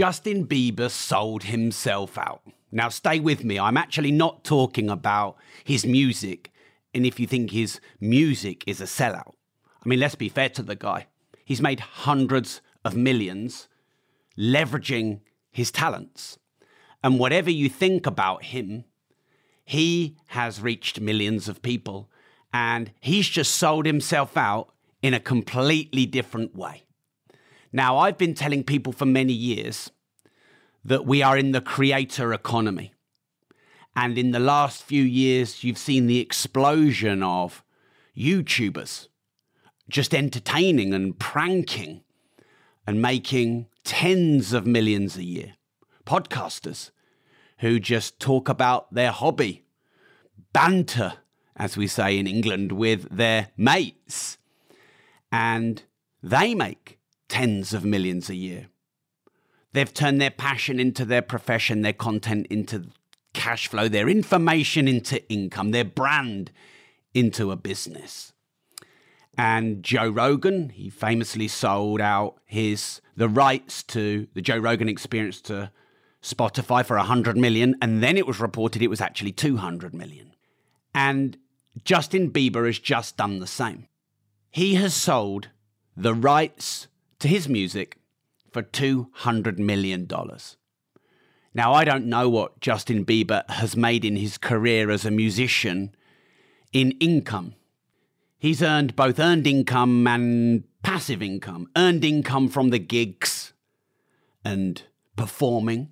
Justin Bieber sold himself out. Now, stay with me. I'm actually not talking about his music. And if you think his music is a sellout, I mean, let's be fair to the guy. He's made hundreds of millions leveraging his talents. And whatever you think about him, he has reached millions of people and he's just sold himself out in a completely different way. Now, I've been telling people for many years that we are in the creator economy. And in the last few years, you've seen the explosion of YouTubers just entertaining and pranking and making tens of millions a year. Podcasters who just talk about their hobby, banter, as we say in England, with their mates. And they make tens of millions a year. They've turned their passion into their profession, their content into cash flow, their information into income, their brand into a business. And Joe Rogan, he famously sold out his the rights to the Joe Rogan experience to Spotify for 100 million and then it was reported it was actually 200 million. And Justin Bieber has just done the same. He has sold the rights to his music for $200 million. Now, I don't know what Justin Bieber has made in his career as a musician in income. He's earned both earned income and passive income. Earned income from the gigs and performing.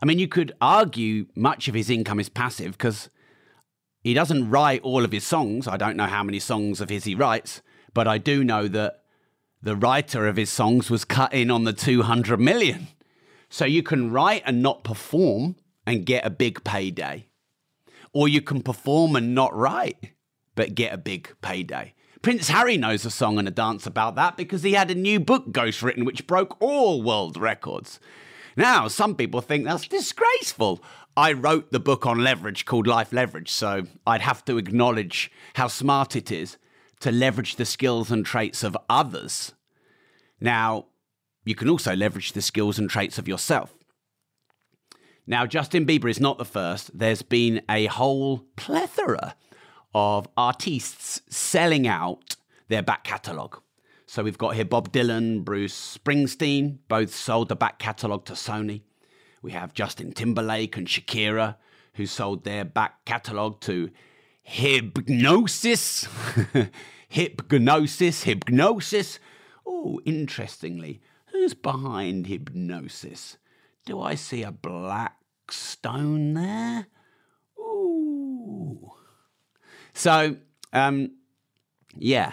I mean, you could argue much of his income is passive because he doesn't write all of his songs. I don't know how many songs of his he writes, but I do know that the writer of his songs was cut in on the 200 million. So you can write and not perform and get a big payday. Or you can perform and not write, but get a big payday. Prince Harry knows a song and a dance about that because he had a new book ghostwritten which broke all world records. Now, some people think that's disgraceful. I wrote the book on leverage called Life Leverage, so I'd have to acknowledge how smart it is to leverage the skills and traits of others. Now, you can also leverage the skills and traits of yourself. Now, Justin Bieber is not the first. There's been a whole plethora of artists selling out their back catalogue. So we've got here Bob Dylan, Bruce Springsteen, both sold the back catalogue to Sony. We have Justin Timberlake and Shakira, who sold their back catalogue to Hipgnosis. hypnosis, hypnosis. Oh, interestingly, who's behind hypnosis? Do I see a black stone there? Ooh. So, um, yeah.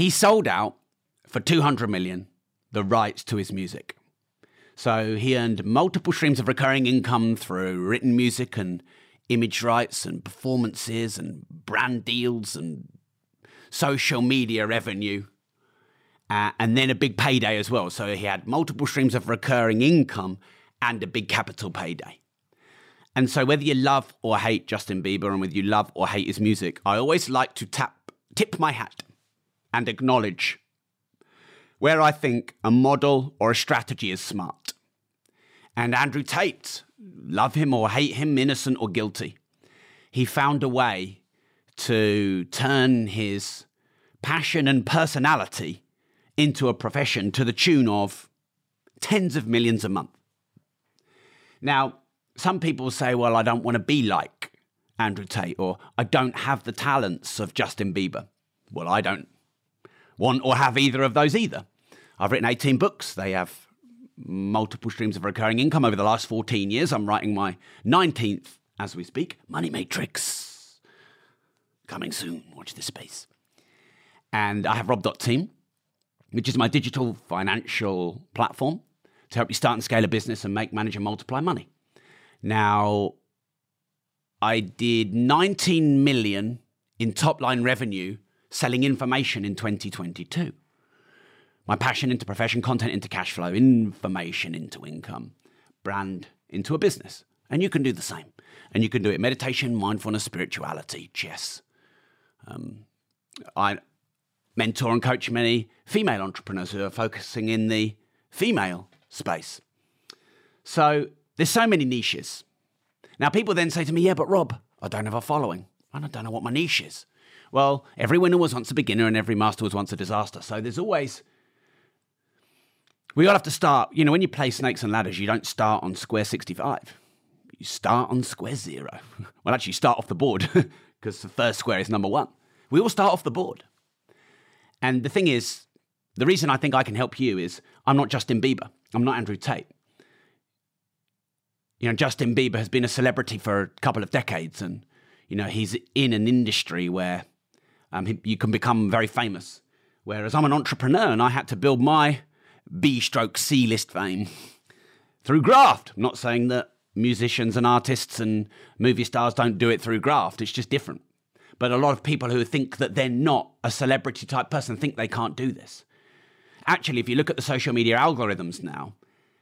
He sold out for 200 million the rights to his music. So he earned multiple streams of recurring income through written music and image rights and performances and brand deals and social media revenue. Uh, and then a big payday as well. So he had multiple streams of recurring income and a big capital payday. And so whether you love or hate Justin Bieber and whether you love or hate his music, I always like to tap tip my hat and acknowledge where I think a model or a strategy is smart. And Andrew Tate, love him or hate him, innocent or guilty, he found a way to turn his passion and personality into a profession to the tune of tens of millions a month. Now, some people say, well, I don't want to be like Andrew Tate, or I don't have the talents of Justin Bieber. Well, I don't want or have either of those either. I've written 18 books. They have multiple streams of recurring income over the last 14 years. I'm writing my 19th as we speak. Money Matrix. Coming soon. Watch this space. And I have Rob.team, which is my digital financial platform to help you start and scale a business and make, manage, and multiply money. Now, I did 19 million in top line revenue selling information in 2022. My passion into profession, content into cash flow, information into income, brand into a business. And you can do the same. And you can do it meditation, mindfulness, spirituality, chess. Um, I mentor and coach many female entrepreneurs who are focusing in the female space. So there's so many niches. Now, people then say to me, Yeah, but Rob, I don't have a following. And I don't know what my niche is. Well, every winner was once a beginner and every master was once a disaster. So there's always. We all have to start, you know, when you play snakes and ladders, you don't start on square 65. You start on square zero. Well, actually, start off the board because the first square is number one. We all start off the board. And the thing is, the reason I think I can help you is I'm not Justin Bieber. I'm not Andrew Tate. You know, Justin Bieber has been a celebrity for a couple of decades, and you know he's in an industry where um, you can become very famous. Whereas I'm an entrepreneur, and I had to build my B-stroke C-list fame through graft. I'm not saying that musicians and artists and movie stars don't do it through graft. It's just different. But a lot of people who think that they're not a celebrity type person think they can't do this. Actually, if you look at the social media algorithms now,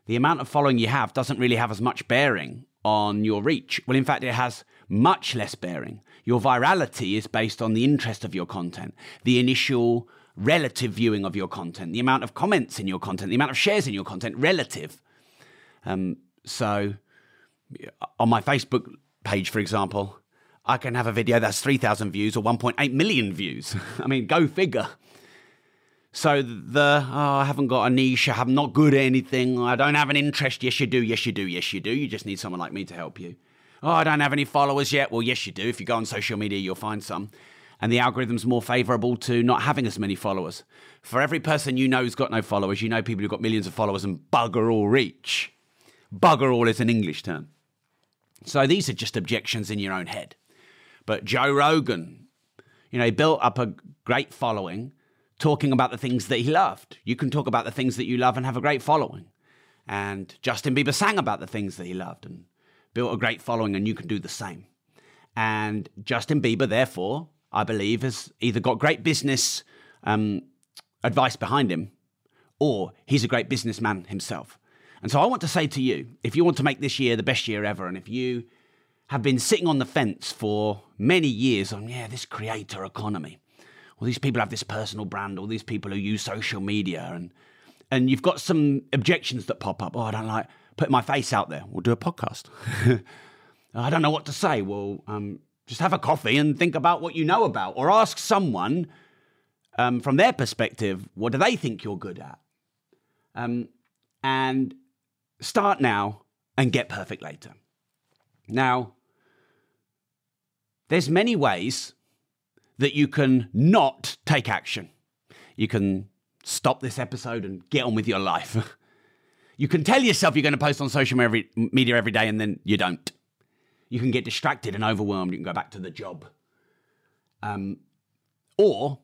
the amount of following you have doesn't really have as much bearing on your reach. Well, in fact, it has much less bearing. Your virality is based on the interest of your content, the initial relative viewing of your content, the amount of comments in your content, the amount of shares in your content, relative. Um, so, on my Facebook page, for example, I can have a video that's 3,000 views or 1.8 million views. I mean, go figure. So the oh, I haven't got a niche. I'm not good at anything. I don't have an interest. Yes, you do. Yes, you do. Yes, you do. You just need someone like me to help you. Oh, I don't have any followers yet. Well, yes, you do. If you go on social media, you'll find some. And the algorithm's more favorable to not having as many followers. For every person you know who's got no followers, you know people who've got millions of followers and bugger all reach. Bugger all is an English term. So these are just objections in your own head. But Joe Rogan, you know, he built up a great following talking about the things that he loved. You can talk about the things that you love and have a great following. And Justin Bieber sang about the things that he loved and built a great following, and you can do the same. And Justin Bieber, therefore, I believe, has either got great business um, advice behind him or he's a great businessman himself. And so I want to say to you if you want to make this year the best year ever, and if you have been sitting on the fence for many years on, yeah, this creator economy, all these people have this personal brand, all these people who use social media, and and you've got some objections that pop up. Oh, I don't like putting my face out there. We'll do a podcast. I don't know what to say. Well, um, just have a coffee and think about what you know about, or ask someone um, from their perspective, what do they think you're good at? Um, and start now and get perfect later. Now, there's many ways that you can not take action. You can stop this episode and get on with your life. you can tell yourself you're going to post on social media every day and then you don't. You can get distracted and overwhelmed. You can go back to the job. Um, or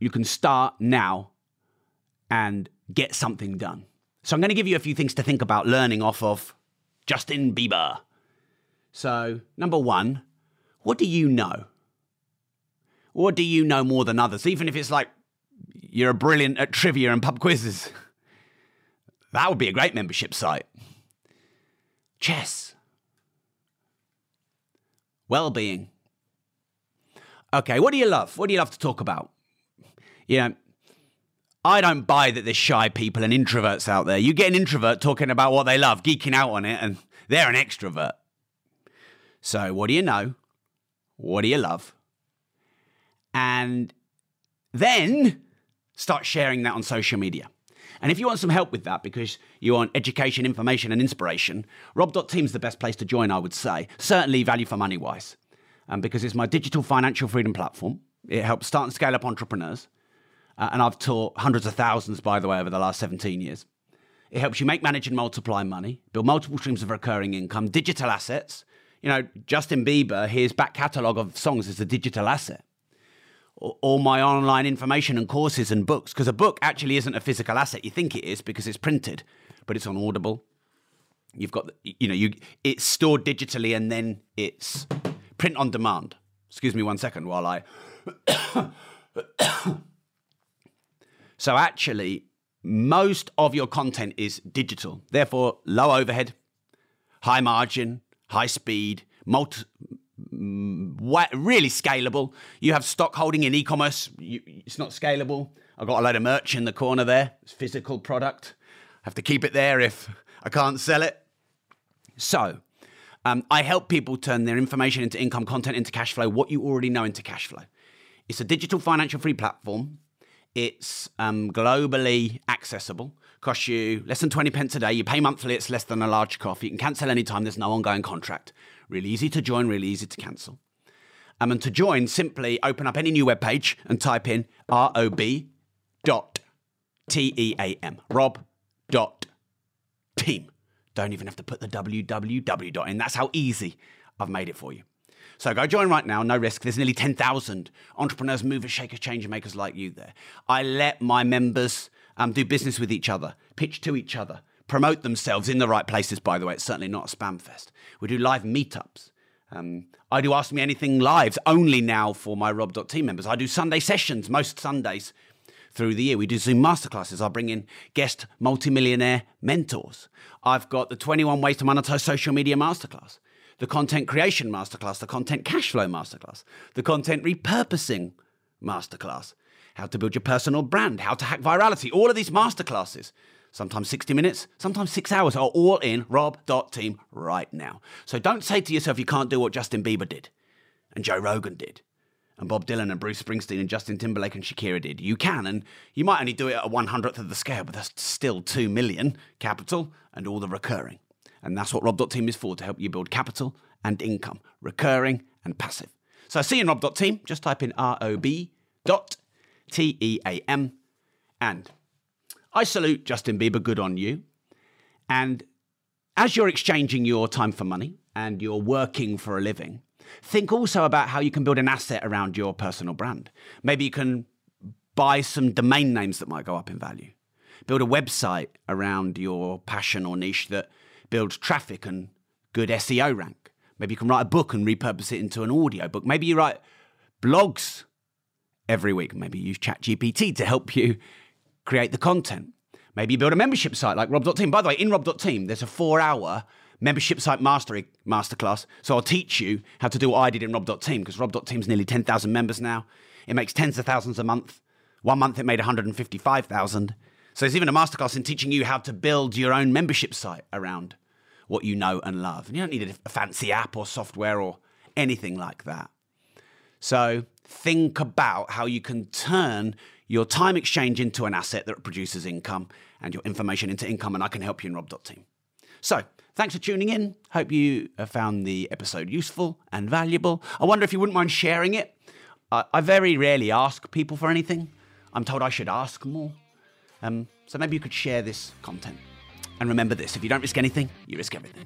you can start now and get something done. So I'm going to give you a few things to think about learning off of Justin Bieber. So, number one, what do you know? What do you know more than others? Even if it's like you're brilliant at trivia and pub quizzes. That would be a great membership site. Chess. Well being. Okay, what do you love? What do you love to talk about? You know, I don't buy that there's shy people and introverts out there. You get an introvert talking about what they love, geeking out on it, and they're an extrovert. So, what do you know? What do you love? And Then start sharing that on social media. And if you want some help with that because you want education, information, and inspiration, Rob.team's the best place to join, I would say. Certainly value for money wise. Um, because it's my digital financial freedom platform. It helps start and scale up entrepreneurs. Uh, and I've taught hundreds of thousands, by the way, over the last 17 years. It helps you make, manage, and multiply money, build multiple streams of recurring income, digital assets. You know, Justin Bieber, his back catalogue of songs is a digital asset all my online information and courses and books because a book actually isn't a physical asset. You think it is because it's printed, but it's on Audible. You've got, you know, you it's stored digitally and then it's print on demand. Excuse me one second while I. so actually, most of your content is digital, therefore low overhead, high margin, high speed, multi, really scalable. You have stock holding in e-commerce. You, it's not scalable. I've got a load of merch in the corner there. It's physical product. I have to keep it there if I can't sell it. So, um, I help people turn their information into income, content into cash flow, what you already know into cash flow. It's a digital financial free platform. It's um, globally accessible. Costs you less than 20 pence a day. You pay monthly, it's less than a large coffee. You can cancel anytime, there's no ongoing contract. Really easy to join, really easy to cancel. Um, and to join, simply open up any new web page and type in rob dot t-e-a-m, rob dot team. Don't even have to put the www dot in. That's how easy I've made it for you. So go join right now, no risk. There's nearly 10,000 entrepreneurs, movers, shakers, change makers like you there. I let my members um, do business with each other, pitch to each other, promote themselves in the right places, by the way. It's certainly not a spam fest. We do live meetups. Um, I do Ask Me Anything lives only now for my Rob.team members. I do Sunday sessions most Sundays through the year. We do Zoom masterclasses. I bring in guest multimillionaire mentors. I've got the 21 Ways to Monetize Social Media Masterclass, the Content Creation Masterclass, the Content Cash Flow Masterclass, the Content Repurposing Masterclass, how to build your personal brand, how to hack virality, all of these masterclasses sometimes 60 minutes, sometimes six hours are all in rob.team right now. So don't say to yourself you can't do what Justin Bieber did and Joe Rogan did and Bob Dylan and Bruce Springsteen and Justin Timberlake and Shakira did. You can, and you might only do it at a one hundredth of the scale, but that's still two million capital and all the recurring. And that's what Rob.team is for to help you build capital and income, recurring and passive. So see you in Rob.team. Just type in R O B dot T E A M and I salute Justin Bieber, good on you. And as you're exchanging your time for money and you're working for a living, think also about how you can build an asset around your personal brand. Maybe you can buy some domain names that might go up in value. Build a website around your passion or niche that builds traffic and good SEO rank. Maybe you can write a book and repurpose it into an audio book. Maybe you write blogs every week. Maybe use ChatGPT to help you create the content. Maybe you build a membership site like Rob.team. By the way, in Rob.team, there's a four hour membership site mastery masterclass. So I'll teach you how to do what I did in Rob.team because Rob.team's nearly 10,000 members now. It makes tens of thousands a month. One month it made 155,000. So there's even a masterclass in teaching you how to build your own membership site around what you know and love. And you don't need a fancy app or software or anything like that. So think about how you can turn your time exchange into an asset that produces income and your information into income, and I can help you in Rob.team. So, thanks for tuning in. Hope you found the episode useful and valuable. I wonder if you wouldn't mind sharing it. Uh, I very rarely ask people for anything. I'm told I should ask more. Um, so maybe you could share this content. And remember this if you don't risk anything, you risk everything.